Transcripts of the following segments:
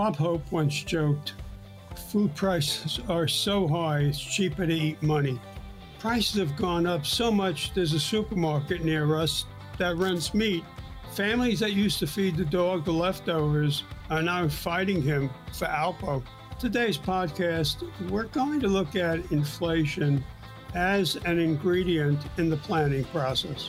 Bob Hope once joked, food prices are so high it's cheaper to eat money. Prices have gone up so much there's a supermarket near us that rents meat. Families that used to feed the dog the leftovers are now fighting him for Alpo. Today's podcast, we're going to look at inflation as an ingredient in the planning process.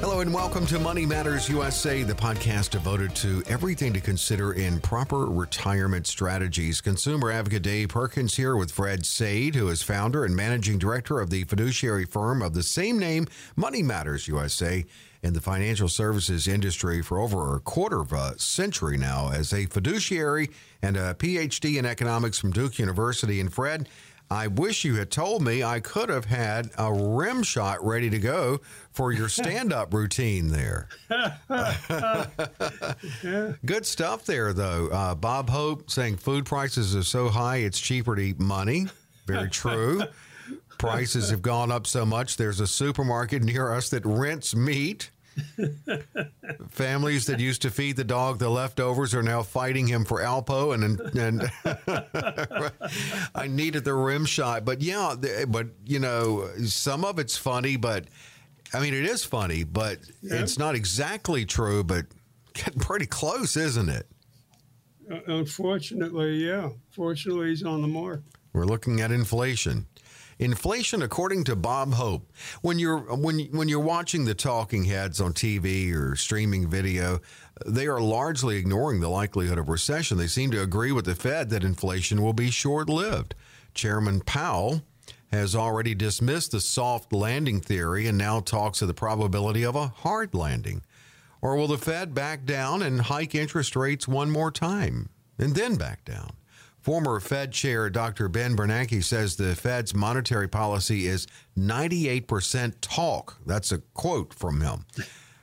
Hello and welcome to Money Matters USA, the podcast devoted to everything to consider in proper retirement strategies. Consumer advocate Dave Perkins here with Fred Saide, who is founder and managing director of the fiduciary firm of the same name, Money Matters USA, in the financial services industry for over a quarter of a century now as a fiduciary and a PhD in economics from Duke University. And Fred, I wish you had told me I could have had a rim shot ready to go for your stand up routine there. Good stuff there, though. Uh, Bob Hope saying food prices are so high it's cheaper to eat money. Very true. Prices have gone up so much, there's a supermarket near us that rents meat. Families that used to feed the dog the leftovers are now fighting him for Alpo, and and I needed the rim shot, but yeah, but you know, some of it's funny, but I mean, it is funny, but yeah. it's not exactly true, but getting pretty close, isn't it? Uh, unfortunately, yeah. Fortunately, he's on the mark. We're looking at inflation. Inflation, according to Bob Hope, when you're when when you're watching the talking heads on TV or streaming video, they are largely ignoring the likelihood of recession. They seem to agree with the Fed that inflation will be short-lived. Chairman Powell has already dismissed the soft landing theory and now talks of the probability of a hard landing. Or will the Fed back down and hike interest rates one more time and then back down? Former Fed Chair Dr. Ben Bernanke says the Fed's monetary policy is 98% talk. That's a quote from him.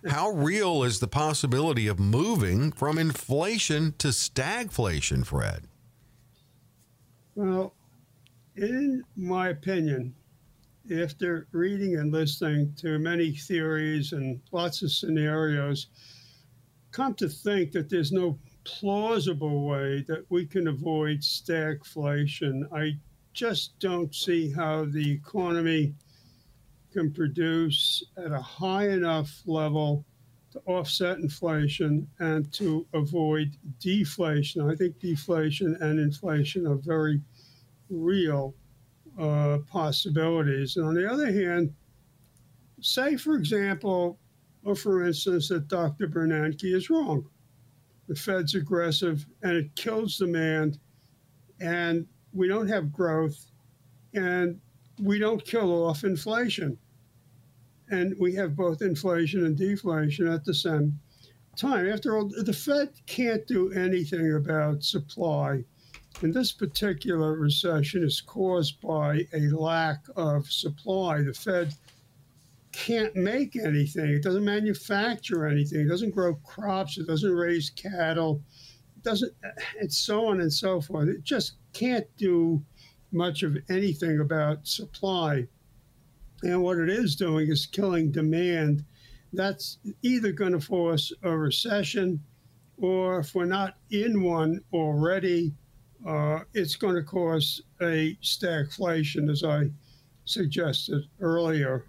How real is the possibility of moving from inflation to stagflation, Fred? Well, in my opinion, after reading and listening to many theories and lots of scenarios, come to think that there's no plausible way that we can avoid stagflation. I just don't see how the economy can produce at a high enough level to offset inflation and to avoid deflation. I think deflation and inflation are very real uh, possibilities. And on the other hand, say, for example, or for instance, that Dr. Bernanke is wrong the Fed's aggressive and it kills demand, and we don't have growth, and we don't kill off inflation. And we have both inflation and deflation at the same time. After all, the Fed can't do anything about supply. And this particular recession is caused by a lack of supply. The Fed can't make anything. It doesn't manufacture anything. It doesn't grow crops. It doesn't raise cattle. It doesn't, and so on and so forth. It just can't do much of anything about supply. And what it is doing is killing demand. That's either going to force a recession, or if we're not in one already, uh, it's going to cause a stagflation, as I suggested earlier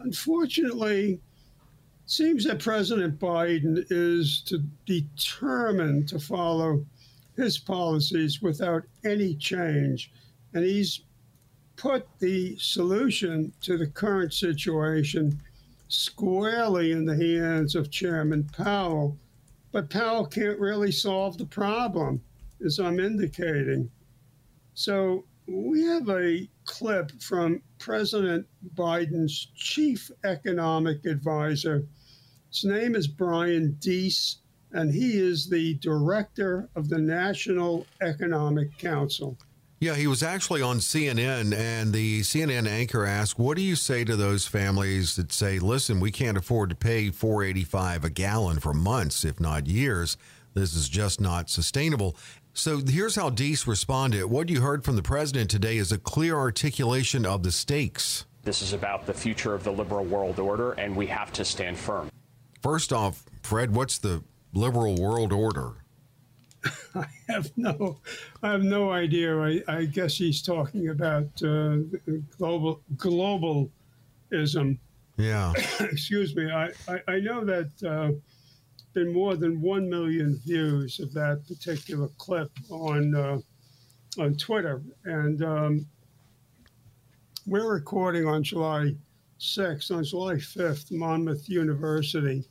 unfortunately, it seems that President Biden is to determined to follow his policies without any change. And he's put the solution to the current situation squarely in the hands of Chairman Powell. But Powell can't really solve the problem, as I'm indicating. So we have a clip from President Biden's chief economic advisor. His name is Brian Deese, and he is the director of the National Economic Council. Yeah, he was actually on CNN, and the CNN anchor asked, "What do you say to those families that say, listen, we can't afford to pay 4.85 a gallon for months, if not years? This is just not sustainable." So here's how Deese responded. What you heard from the president today is a clear articulation of the stakes. This is about the future of the liberal world order, and we have to stand firm. First off, Fred, what's the liberal world order? I have no, I have no idea. I, I guess he's talking about uh, global globalism. Yeah. Excuse me. I, I, I know that uh, been more than one million views of that particular clip on uh, on Twitter, and um, we're recording on July 6th. On July 5th, Monmouth University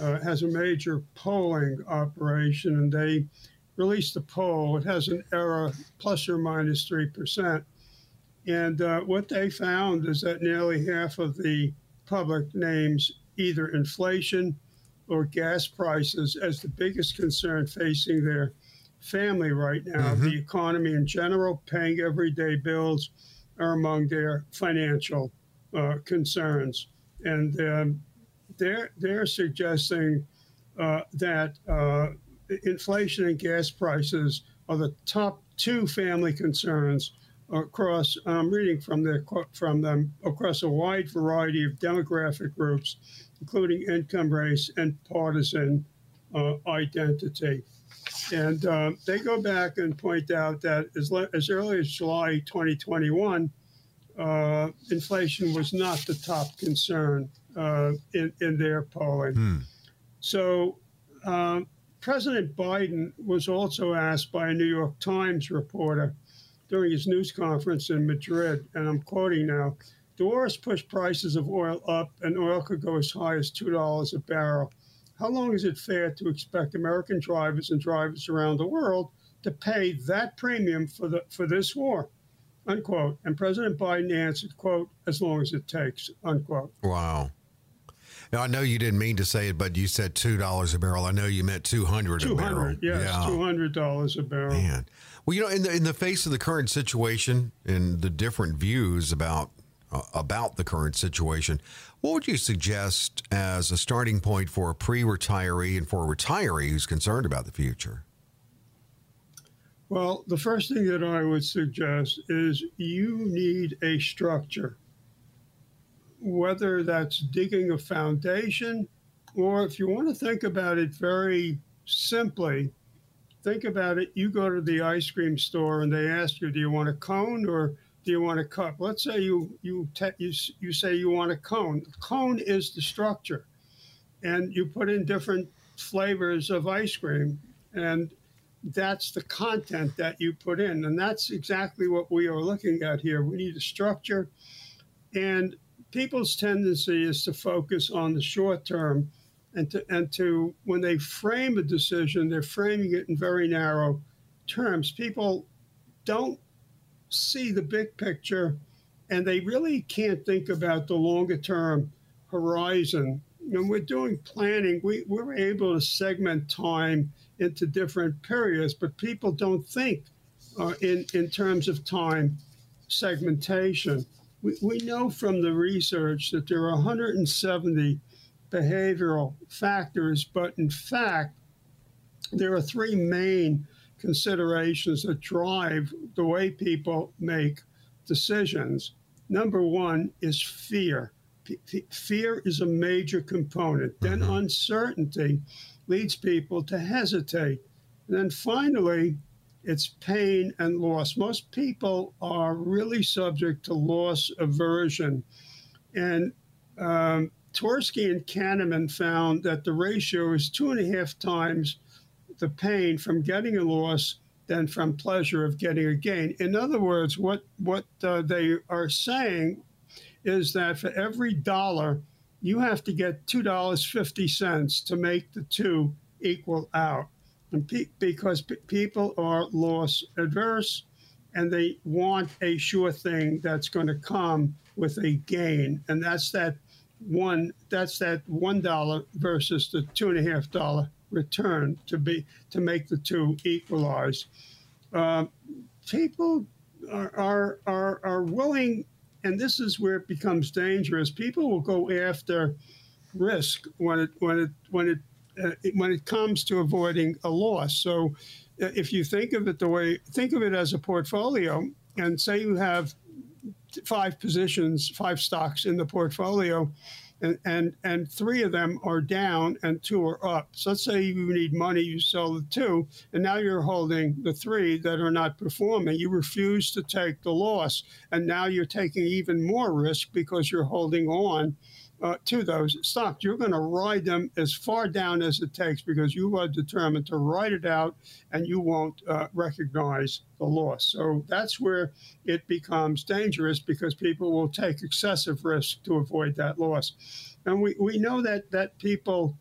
uh, has a major polling operation, and they released a poll. It has an error plus or minus 3%. And uh, what they found is that nearly half of the public names either inflation or gas prices as the biggest concern facing their family right now. Mm-hmm. The economy in general, paying everyday bills, are among their financial uh, concerns. And um, they're, they're suggesting uh, that uh, inflation and gas prices are the top two family concerns across. I'm reading from their from them across a wide variety of demographic groups, including income, race, and partisan uh, identity. And uh, they go back and point out that as, le- as early as July 2021, uh, inflation was not the top concern uh, in, in their polling. Hmm. So uh, President Biden was also asked by a New York Times reporter during his news conference in Madrid, and I'm quoting now the war has pushed prices of oil up, and oil could go as high as $2 a barrel. How long is it fair to expect American drivers and drivers around the world to pay that premium for, the, for this war? Unquote. And President Biden answered, quote, as long as it takes, unquote. Wow. Now I know you didn't mean to say it, but you said two dollars a barrel. I know you meant two hundred a barrel. Yes, yeah. two hundred dollars a barrel. Man, well, you know, in the in the face of the current situation and the different views about Uh, about the current situation, what would you suggest as a starting point for a pre-retiree and for a retiree who's concerned about the future? Well, the first thing that I would suggest is you need a structure whether that's digging a foundation or if you want to think about it very simply, think about it. You go to the ice cream store and they ask you, do you want a cone or do you want a cup? Let's say you you te- you, you say you want a cone. Cone is the structure, and you put in different flavors of ice cream, and that's the content that you put in, and that's exactly what we are looking at here. We need a structure, and people's tendency is to focus on the short term and to, and to when they frame a decision, they're framing it in very narrow terms. People don't see the big picture and they really can't think about the longer term horizon. When we're doing planning, we, we're able to segment time into different periods, but people don't think uh, in, in terms of time segmentation we, we know from the research that there are 170 behavioral factors, but in fact, there are three main considerations that drive the way people make decisions. Number one is fear. P- fear is a major component. Then mm-hmm. uncertainty leads people to hesitate. And then finally, it's pain and loss. Most people are really subject to loss aversion. And um, Tversky and Kahneman found that the ratio is two and a half times the pain from getting a loss than from pleasure of getting a gain. In other words, what, what uh, they are saying is that for every dollar, you have to get $2.50 to make the two equal out. And pe- because people are loss adverse, and they want a sure thing that's going to come with a gain, and that's that one that's that one dollar versus the two and a half dollar return to be to make the two equalize. Uh, people are, are are are willing, and this is where it becomes dangerous. People will go after risk when it when it when it uh, when it comes to avoiding a loss. So, uh, if you think of it the way think of it as a portfolio, and say you have five positions, five stocks in the portfolio, and, and and three of them are down and two are up. So let's say you need money, you sell the two, and now you're holding the three that are not performing. You refuse to take the loss, and now you're taking even more risk because you're holding on uh, to those stocks. You're going to ride them as far down as it takes because you are determined to ride it out and you won't uh, recognize the loss. So that's where it becomes dangerous because people will take excessive risk to avoid that loss. And we, we know that, that people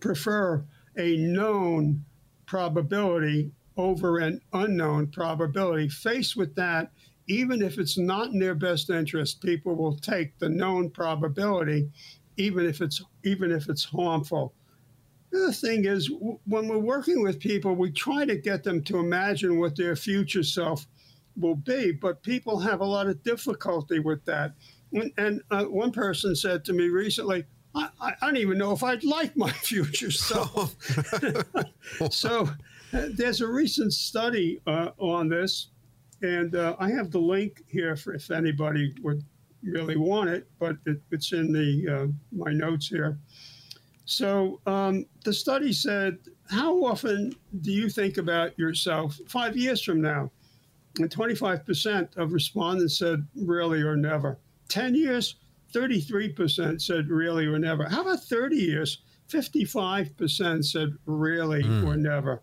prefer a known probability over an unknown probability. Faced with that, even if it's not in their best interest, people will take the known probability, even if it's even if it's harmful. The other thing is, when we're working with people, we try to get them to imagine what their future self will be, but people have a lot of difficulty with that. And uh, one person said to me recently, I, I, don't even know if I'd like my future self. so uh, there's a recent study uh, on this and uh, I have the link here for if anybody would really want it, but it, it's in the uh, my notes here. So um, the study said, how often do you think about yourself five years from now? And 25% of respondents said really or never. 10 years, 33% said really or never. How about 30 years? 55% said really mm. or never.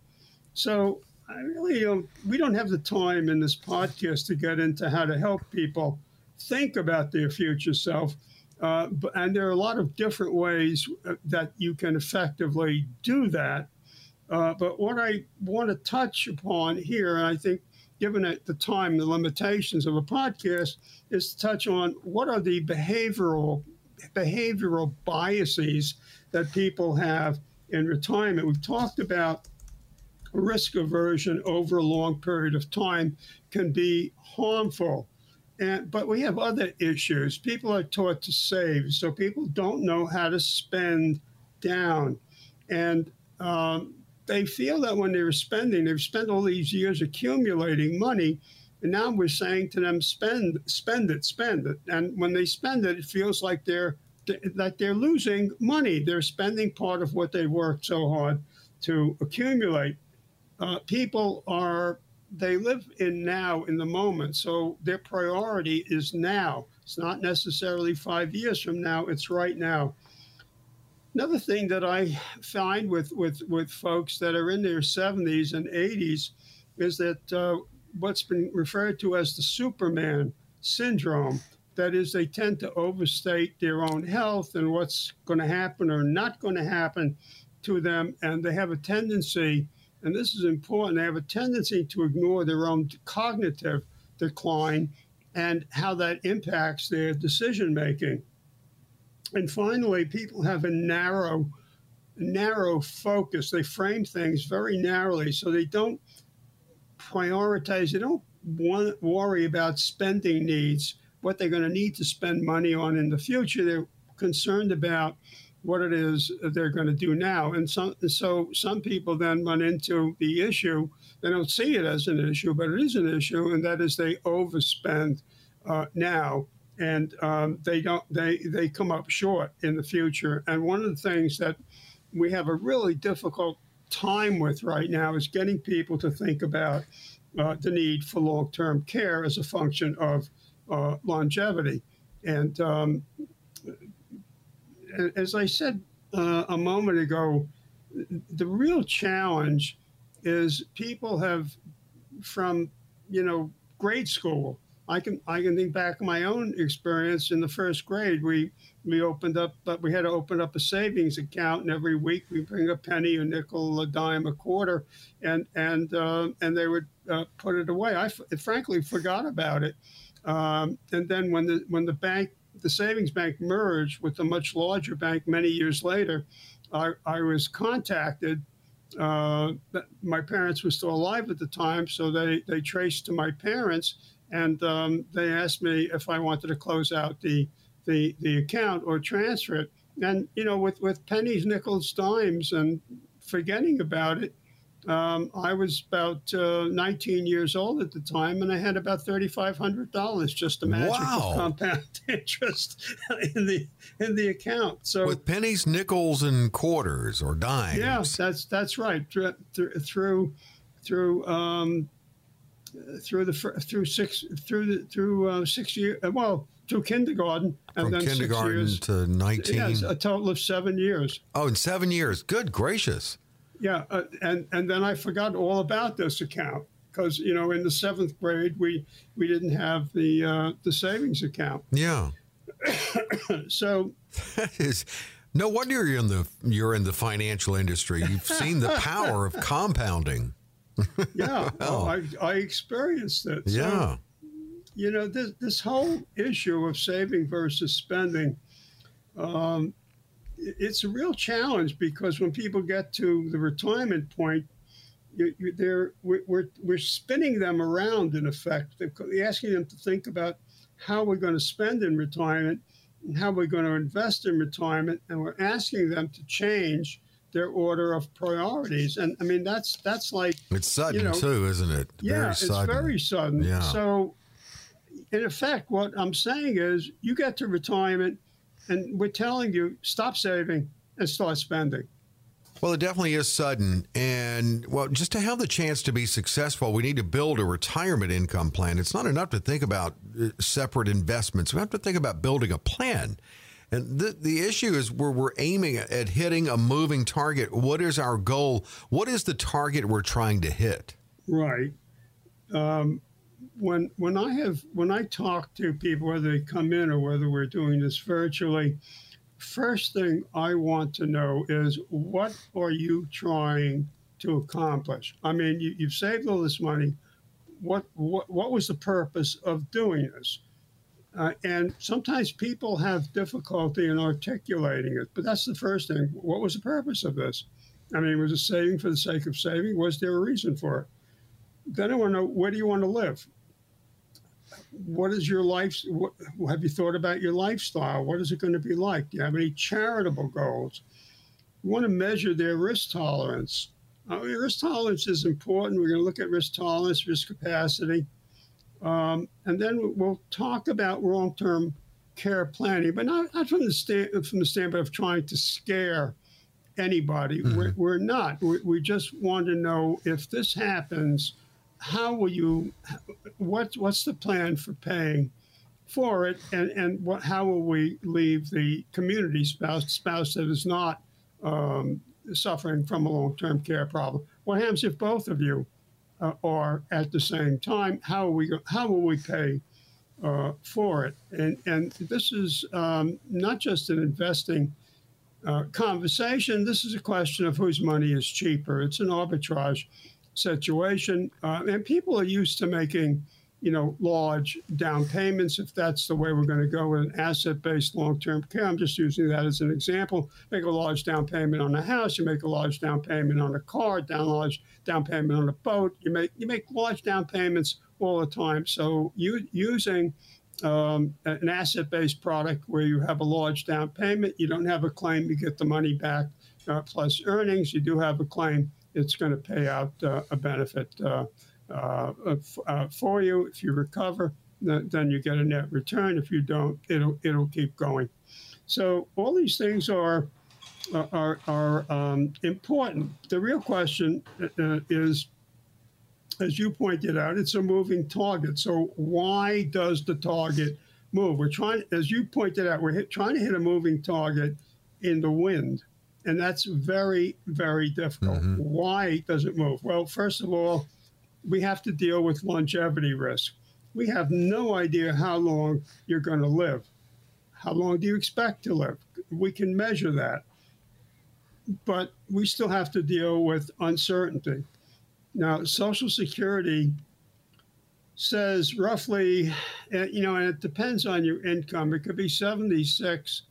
So I really don't, we don't have the time in this podcast to get into how to help people think about their future self. Uh, and there are a lot of different ways uh, that you can effectively do that. Uh, but what I want to touch upon here, and I think given at the time, the limitations of a podcast, is to touch on what are the behavioral behavioral biases that people have in retirement. We've talked about risk aversion over a long period of time can be harmful. And, but we have other issues. People are taught to save, so people don't know how to spend down. And um, they feel that when they're spending, they've spent all these years accumulating money, and now we're saying to them, spend, spend it, spend it. And when they spend it, it feels like they're that they're losing money. They're spending part of what they worked so hard to accumulate uh, people are they live in now in the moment so their priority is now. It's not necessarily five years from now it's right now. Another thing that i find with with with folks that are in their 70s and 80s is that uh, what's been referred to as the superman syndrome that is they tend to overstate their own health and what's going to happen or not going to happen to them and they have a tendency and this is important, they have a tendency to ignore their own cognitive decline and how that impacts their decision making. And finally, people have a narrow, narrow focus. They frame things very narrowly, so they don't prioritize. They don't want, worry about spending needs, what they're going to need to spend money on in the future. They're concerned about what it is they're going to do now. And so, so some people then run into the issue. They don't see it as an issue, but it is an issue, and that is they overspend uh, now, and um, they don't. They they come up short in the future. And one of the things that we have a really difficult time with right now is getting people to think about uh, the need for long-term care as a function of uh, longevity. And um, as I said uh, a moment ago, the real challenge is people have from you know grade school I can I can think back my own experience in the first grade. We we opened up, but we had to open up a savings account, and every week we bring a penny, a nickel, a dime, a quarter, and and uh, and they would uh, put it away. I f- frankly forgot about it, um, and then when the when the bank the savings bank merged with a much larger bank many years later, I, I was contacted. Uh, my parents were still alive at the time, so they, they traced to my parents and um, they asked me if I wanted to close out the, the, the account or transfer it. And, you know, with, with pennies, nickels, dimes, and forgetting about it, um, I was about uh, 19 years old at the time, and I had about $3,500 just the magic Wow. of compound interest in the in the account. So With pennies, nickels, and quarters or dimes. yeah, that's that's right. Through through through um, through the through six through the through uh, six years. Well, through kindergarten and From then six kindergarten years. to 19. Yes, a total of seven years. Oh, in seven years. Good gracious. Yeah, uh, and and then I forgot all about this account because you know in the seventh grade we we didn't have the uh, the savings account. Yeah. So That is no wonder you're in the you're in the financial industry. You've seen the power of compounding. yeah, oh, I I experienced it. So, Yeah. you know this this whole issue of saving versus spending um, it's a real challenge because when people get to the retirement point you, you, they're, we're, we're, spinning them around in effect They're asking them to think about how we're going to spend in retirement and how we're going to invest in retirement and we're asking them to change their order of priorities and i mean that's that's like It's sudden You know, too, isn't it? yeah, very it's sudden. very sudden. Yeah. So, in effect, what I'm saying is, you get to retirement, and we're telling you stop saving and start spending. Well, it definitely is sudden. And, well, just to have the chance to be successful, we need to build a retirement income plan. It's not enough to think about uh, separate investments. We have to think about building a plan. And the, the issue is where we're aiming at hitting a moving target. What is our goal? What is the target we're trying to hit? Right. Um, when when I have when I talk to people, whether they come in or whether we're doing this virtually, first thing I want to know is what are you trying to accomplish? I mean, you, you've saved all this money. What what what was the purpose of doing this? Uh, and sometimes people have difficulty in articulating it, but that's the first thing. What was the purpose of this? I mean, was it saving for the sake of saving? Was there a reason for it? Then I want to know where do you want to live? What is your life? What, have you thought about your lifestyle? What is it going to be like? Do you have any charitable goals? You want to measure their risk tolerance. Uh, risk tolerance is important. We're going to look at risk tolerance, risk capacity, um, and then we'll talk about long-term care planning, but not, not from the stand, from the standpoint of trying to scare anybody. We're, we're not. We, we just want to know if this happens, how will you? What what's the plan for paying for it, and and what how will we leave the community spouse spouse that is not um, suffering from a long term care problem? What happens if both of you uh, are at the same time? How are we how will we pay? Uh, for it, and and this is um, not just an investing uh, conversation. This is a question of whose money is cheaper. It's an arbitrage situation, uh, and people are used to making, you know, large down payments. If that's the way we're going to go with an asset-based long-term care, I'm just using that as an example. Make a large down payment on a house. You make a large down payment on a car. Down large down payment on a boat. You make you make large down payments all the time. So you using um, an asset-based product where you have a large down payment, you don't have a claim, you get the money back uh, plus earnings. You do have a claim, it's going to pay out uh, a benefit uh, uh, for you. If you recover, th- then you get a net return. If you don't, it'll it'll keep going. So all these things are are are um, important. The real question uh, is as you pointed out, it's a moving target. So why does the target move? We're trying, as you pointed out, we're hit, trying to hit a moving target in the wind, and that's very, very difficult. Why does it move? Well, first of all, we have to deal with longevity risk. We have no idea how long you're going to live. How long do you expect to live? We can measure that. But we still have to deal with uncertainty. Now, Social Security says roughly, eh, you know, and it depends on your income. It could be 76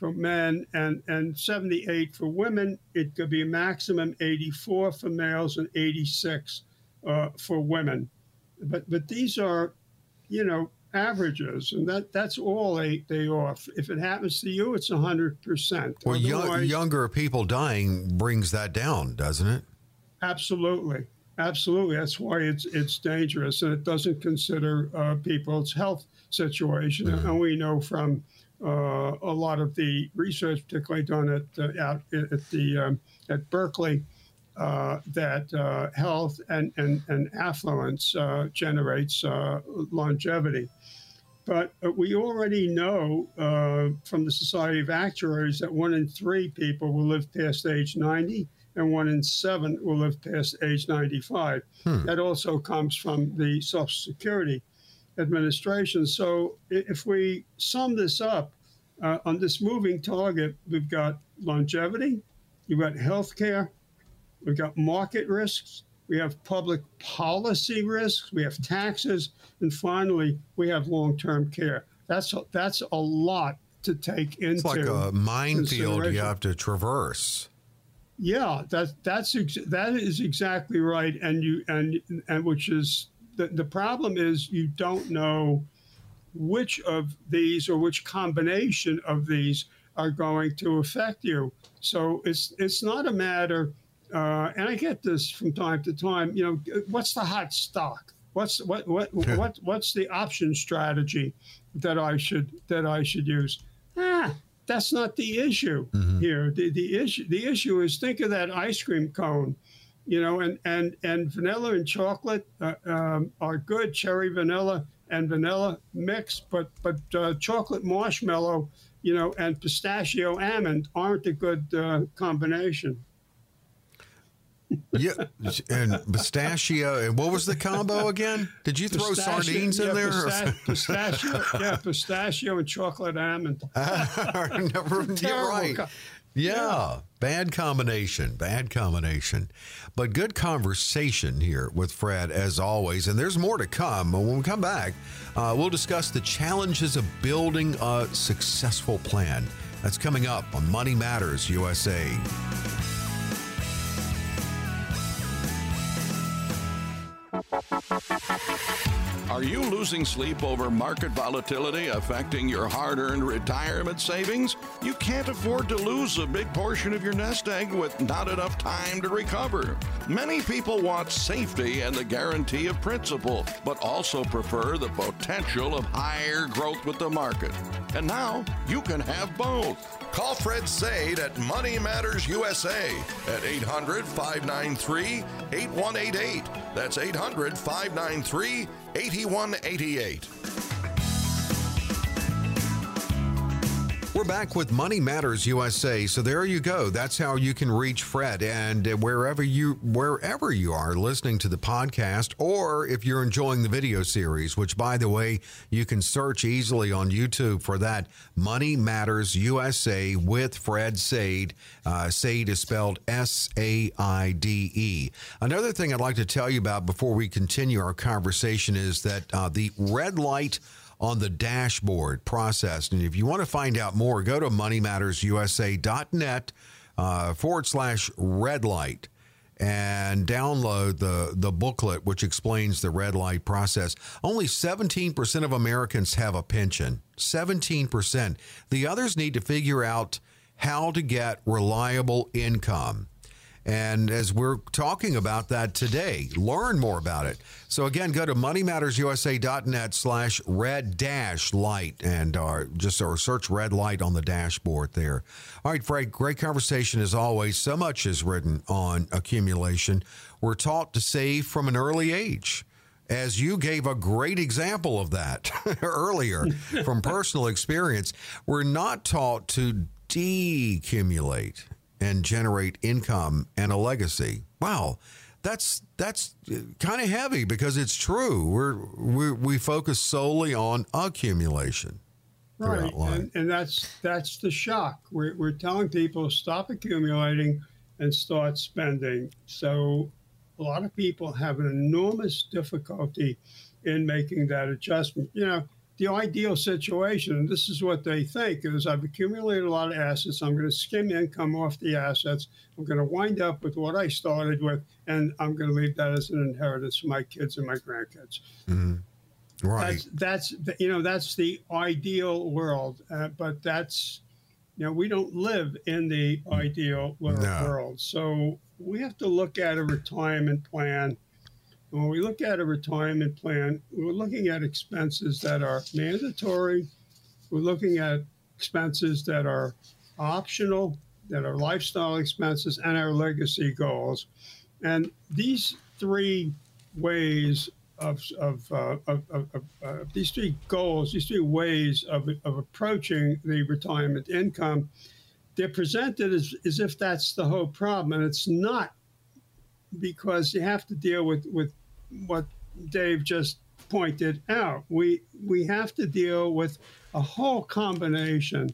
for men and, and 78 for women. It could be a maximum 84 for males and 86 uh, for women. But but these are, you know, averages, and that that's all they they off. If it happens to you, it's 100 percent. Well, young, younger people dying brings that down, doesn't it? Absolutely. Absolutely, that's why it's it's dangerous, and it doesn't consider uh, people's health situation. Mm-hmm. And we know from uh, a lot of the research, particularly done at uh, out at the um, at Berkeley, uh, that uh, health and and, and affluence uh, generates longevity. But we already know from the Society of Actuaries that one in three people will live past age 90 and one in seven will live past age 95. Hmm. That also comes from the Social Security Administration. So if we sum this up, uh, on this moving target, we've got longevity, you've got healthcare, we've got market risks, we have public policy risks, we have taxes, and finally, we have long term care. That's a, that's a lot to take into. It's like a minefield you have to traverse. Yeah, that that's that is exactly right, and you and and which is the the problem is you don't know which of these or which combination of these are going to affect you. So it's it's not a matter, uh, and I get this from time to time. You know, what's the hot stock? What's what what what what's the option strategy that I should that I should use? Ah, that's not the issue mm-hmm. here. The, the issue the issue is think of that ice cream cone, you know, and and and vanilla and chocolate uh, um, are good. Cherry vanilla and vanilla mix, but but uh, chocolate marshmallow, you know, and pistachio almond aren't a good uh, combination yeah, and pistachio. And what was the combo again? Did you throw pistachio, sardines yeah, in there? Pistachio, pistachio, yeah, pistachio and chocolate almond. I Never, you're right. Yeah, yeah, bad combination, bad combination. But good conversation here with Fred, as always. And there's more to come. When we come back, uh, we'll discuss the challenges of building a successful plan. That's coming up on Money Matters USA. Are you losing sleep over market volatility affecting your hard earned retirement savings? You can't afford to lose a big portion of your nest egg with not enough time to recover. Many people want safety and the guarantee of principal, but also prefer the potential of higher growth with the market. And now you can have both. Call Fred Saide at Money Matters USA at 800 593 8188. That's 800 593 8188. 8188. We're back with Money Matters USA. So there you go. That's how you can reach Fred. And wherever you wherever you are listening to the podcast, or if you're enjoying the video series, which by the way, you can search easily on YouTube for that Money Matters USA with Fred Saide. Uh, is spelled S A I D E. Another thing I'd like to tell you about before we continue our conversation is that uh, the red light on the dashboard processed. And if you want to find out more, go to moneymattersusa.net uh, forward slash red light and download the, the booklet which explains the red light process. Only 17% of Americans have a pension. 17%. The others need to figure out how to get reliable income. And as we're talking about that today, learn more about it. So again, go to moneymattersusa.net slash red dash light and uh, just or search red light on the dashboard there. All right, Fred, great conversation as always. So much is written on accumulation. We're taught to save from an early age as you gave a great example of that earlier from personal experience. We're not taught to decumulate and generate income and a legacy. Wow, that's that's uh, kind of heavy because it's true. We're we we focus solely on accumulation. Right, and, and that's that's the shock. We're we're telling people stop accumulating and start spending. So a lot of people have an enormous difficulty in making that adjustment. You know, the ideal situation, and this is what they think, is I've accumulated a lot of assets. I'm going to skim income off the assets. I'm going to wind up with what I started with, and I'm going to leave that as an inheritance for my kids and my grandkids. Mm-hmm. Right. That's, that's, you know that's the ideal world, uh, but that's you know we don't live in the ideal no. world. So we have to look at a retirement plan when we look at a retirement plan, we're looking at expenses that are mandatory. We're looking at expenses that are optional, that are lifestyle expenses, and our legacy goals. And these three ways of, of, uh, of, of uh, these three goals, these three ways of, of approaching the retirement income, they're presented as, as if that's the whole problem. And it's not because you have to deal with, with what Dave just pointed out. We we have to deal with a whole combination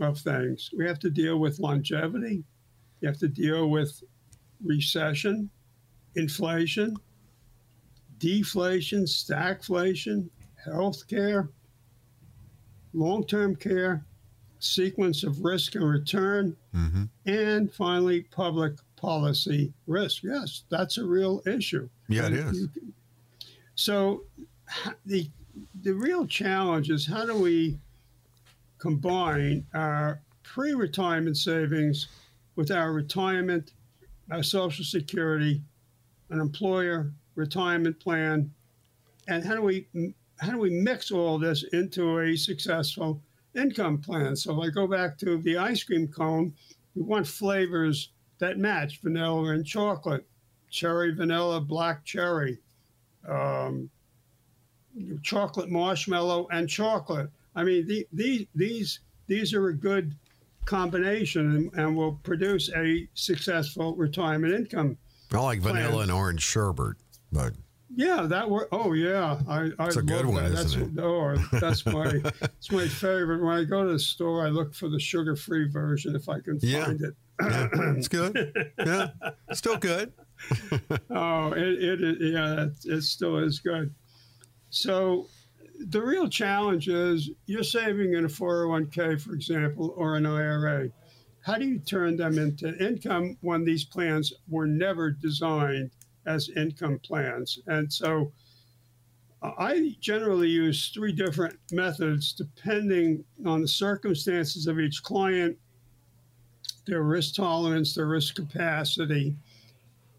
of things. We have to deal with longevity. You have to deal with recession, inflation, deflation, stagflation, healthcare, long-term care, sequence of risk and return, mm-hmm. and finally public policy risk. Yes, that's a real issue. Yeah, and it is. so the the real challenge is how do we combine our pre-retirement savings with our retirement, our Social Security, an employer retirement plan, and how do we how do we mix all this into a successful income plan? So if I go back to the ice cream cone, we want flavors that match vanilla and chocolate, cherry, vanilla, black cherry, um, chocolate marshmallow, and chocolate. I mean, the, the, these these are a good combination and, and, will produce a successful retirement income. I like plan. vanilla and orange sherbet, but yeah, that were. Oh yeah, I. It's a good one, that. isn't that's, it? Oh, that's my. it's my favorite. When I go to the store, I look for the sugar-free version if I can yeah. find it. It's good. Yeah, still good. oh, it, it, yeah, it, it still is good. So, the real challenge is you're saving in a 401k, for example, or an IRA. How do you turn them into income when these plans were never designed as income plans? And so, uh, I generally use three different methods depending on the circumstances of each client their risk tolerance, their risk capacity,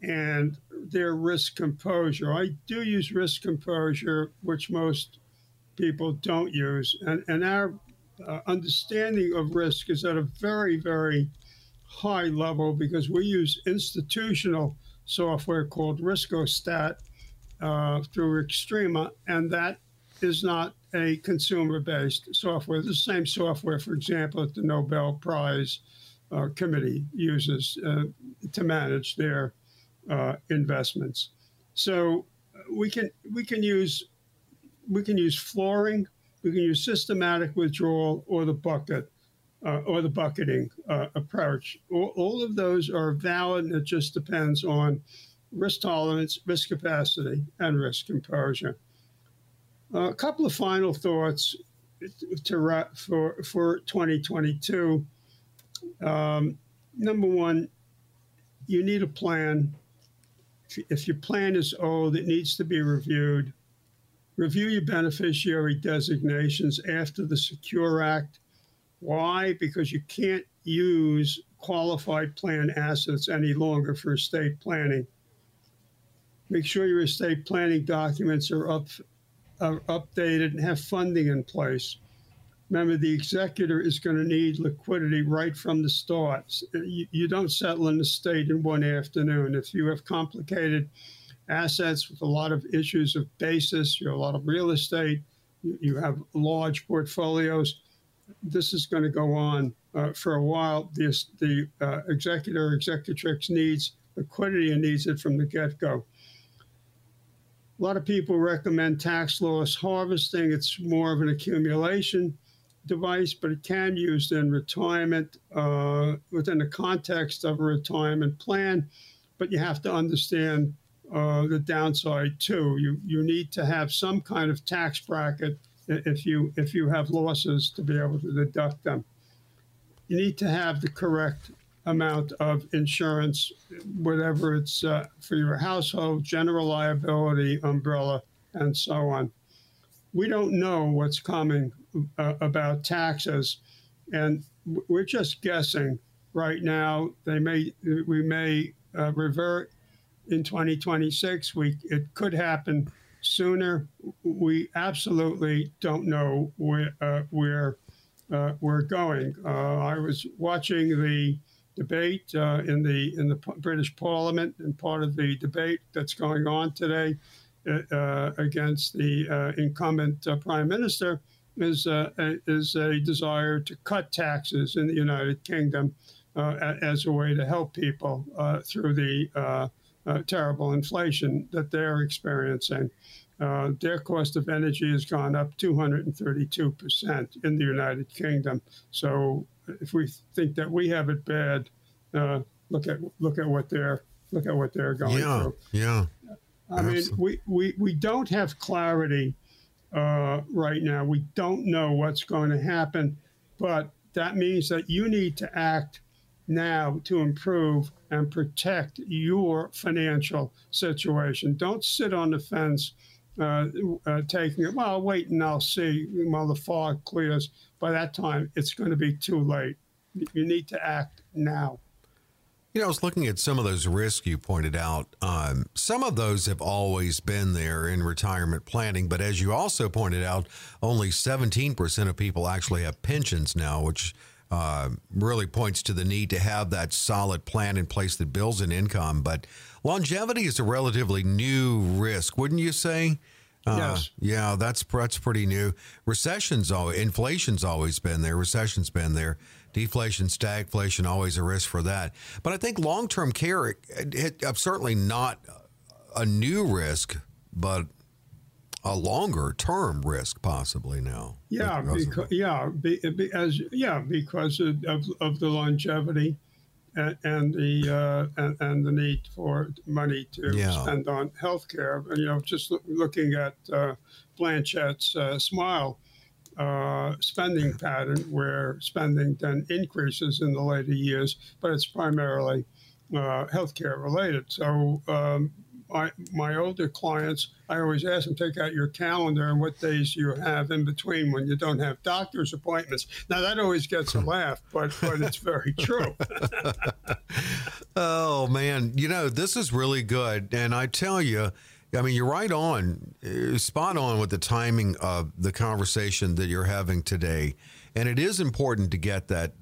and their risk composure. I do use risk composure, which most people don't use. And, and our uh, understanding of risk is at a very, very high level because we use institutional software called Riskostat uh, through Extrema, and that is not a consumer based software. The same software, for example, at the Nobel Prize uh, committee uses uh, to manage their uh, investments. So uh, we can we can use we can use flooring, we can use systematic withdrawal or the bucket uh, or the bucketing uh, approach. All, all, of those are valid, and it just depends on risk tolerance, risk capacity, and risk composure. a couple of final thoughts to, for for 2022. Um, number one, you need a plan. If your plan is old, it needs to be reviewed. Review your beneficiary designations after the Secure Act. Why? Because you can't use qualified plan assets any longer for estate planning. Make sure your estate planning documents are up, are updated and have funding in place. Remember, the executor is going to need liquidity right from the start. You, you don't settle an estate in one afternoon. If you have complicated assets with a lot of issues of basis, you have a lot of real estate, you, you have large portfolios, this is going to go on uh, for a while. The, the uh, executor executrix needs liquidity and needs it from the get go. A lot of people recommend tax loss harvesting. It's more of an accumulation device, but it can used in retirement uh, within the context of a retirement plan. But you have to understand uh, the downside too. You you need to have some kind of tax bracket if you if you have losses to be able to deduct them. You need to have the correct amount of insurance, whatever it's uh, for your household, general liability, umbrella, and so on. We don't know what's coming uh, about taxes, and we're just guessing right now. They may we may uh, revert in 2026. We it could happen sooner. We absolutely don't know where uh, where uh, we're going. Uh, I was watching the debate uh, in the in the British Parliament and part of the debate that's going on today uh, against the incumbent prime minister is a, is a desire to cut taxes in the United Kingdom as a way to help people through the terrible inflation that they're experiencing. Uh, their cost of energy has gone up 232% in the United Kingdom. So if we think that we have it bad, uh, look at look at what they're look at what they're going yeah, through. Yeah. I Absolutely. mean, we, we, we don't have clarity uh, right now. We don't know what's going to happen, but that means that you need to act now to improve and protect your financial situation. Don't sit on the fence uh, uh, taking it. Well, I'll wait and I'll see while the fog clears. By that time, it's going to be too late. You need to act now. You know, I was looking at some of those risks you pointed out. Um, some of those have always been there in retirement planning, but as you also pointed out, only 17% of people actually have pensions now, which uh, really points to the need to have that solid plan in place that builds an income. But longevity is a relatively new risk, wouldn't you say? Uh, yes. Yeah, that's that's pretty new. Recessions, always, inflation's always been there. Recession's been there deflation, stagflation, always a risk for that. But I think long term care, it, it, it, certainly not a new risk, but a longer term risk possibly now. Yeah, because, yeah, be, be, as yeah, because of, of, of the longevity and, and the uh, and, and, the need for money to yeah. spend on healthcare. And you know, just looking at uh, Blanchett's uh, smile uh, spending pattern where spending then increases in the later years, but it's primarily uh, healthcare related. So um, my, my older clients, I always ask them, take out your calendar and what days you have in between when you don't have doctor's appointments. Now, that always gets a laugh, but, but it's very true. oh, man. You know, this is really good. And I tell you, I mean, you're right on, uh, spot on with the timing of the conversation that you're having today. And it is important to get that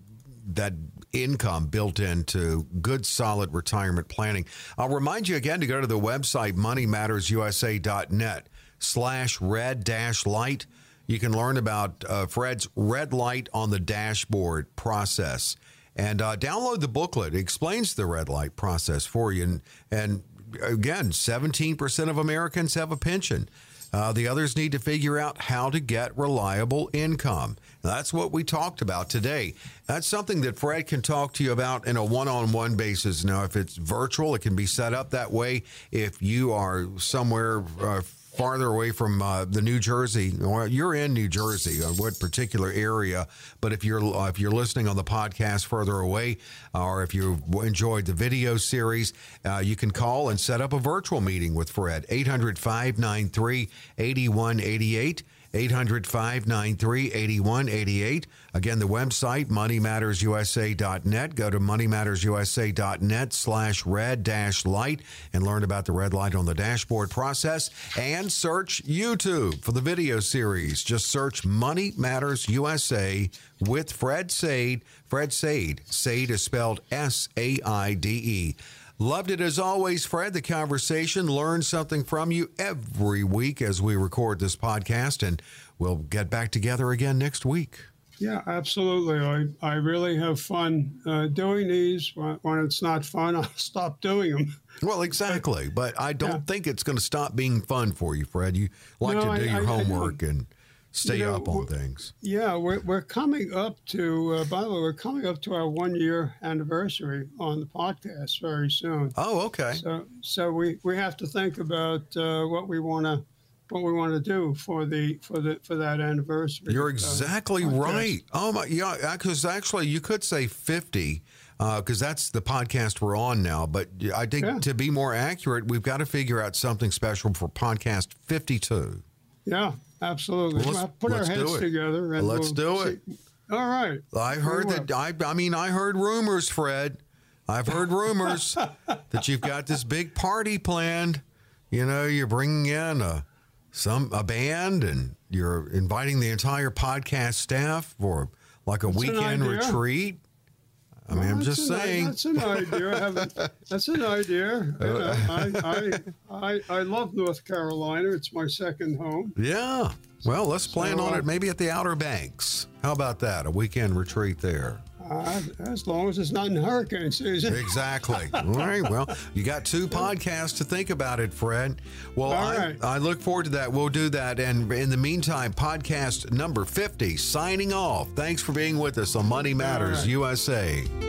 that income built into good, solid retirement planning. I'll remind you again to go to the website moneymattersusa.net slash red dash light. You can learn about uh, Fred's red light on the dashboard process and uh, download the booklet. It explains the red light process for you. And, and again, 17% of Americans have a pension. Uh, the others need to figure out how to get reliable income. That's what we talked about today. That's something that Fred can talk to you about in a one on one basis. Now, if it's virtual, it can be set up that way. If you are somewhere uh, farther away from uh, the New Jersey, you're in New Jersey, uh, what particular area? But if you're uh, if you're listening on the podcast further away, or if you enjoyed the video series, uh, you can call and set up a virtual meeting with Fred. 800 593 8188. 800 593 8188. Again, the website, moneymattersusa.net. Go to moneymattersusa.net slash red dash light and learn about the red light on the dashboard process. And search YouTube for the video series. Just search Money Matters USA with Fred Saide. Fred Saide. Saide is spelled S A I D E. Loved it as always, Fred. The conversation. Learn something from you every week as we record this podcast, and we'll get back together again next week. Yeah, absolutely. I, I really have fun uh, doing these. When, it's not fun, I'll stop doing them. Well, exactly. But I don't Yeah. think it's going to stop being fun for you, Fred. You like No, to do I- your I- I homework and stay You know, up on things. Yeah, we're, we're coming up to, uh, by the way, we're coming up to our one year anniversary on the podcast very soon. Oh, okay. So, so we, we have to think about uh, what we want to what we want to do for the for the for that anniversary. You're uh, exactly podcast. right. Oh my, yeah. Because actually, you could say fifty, because that's the podcast we're on now. But I think Yeah. to be more accurate, we've got to figure out something special for podcast fifty-two. Yeah, absolutely. Well, let's- put our let's do heads it. together and Let's we'll do it. see- All right. I heard that. I, I mean, I heard rumors, Fred. I've heard rumors that you've got this big party planned. You know, you're bringing in a some a band, and you're inviting the entire podcast staff for like a weekend retreat. I mean, I'm just an saying. That's an idea. That's an idea. You know, I, I, I, I love North Carolina. It's my second home. Yeah. Well, let's plan So, on uh, it maybe at the Outer Banks. How about that? A weekend retreat there. Uh, as long as it's not in hurricane season. Exactly. All right. Well, you got two podcasts to think about it, Fred. Well, All I, right. I look forward to that. We'll do that. And in the meantime, podcast number 50, signing off. Thanks for being with us on Money Matters right. USA.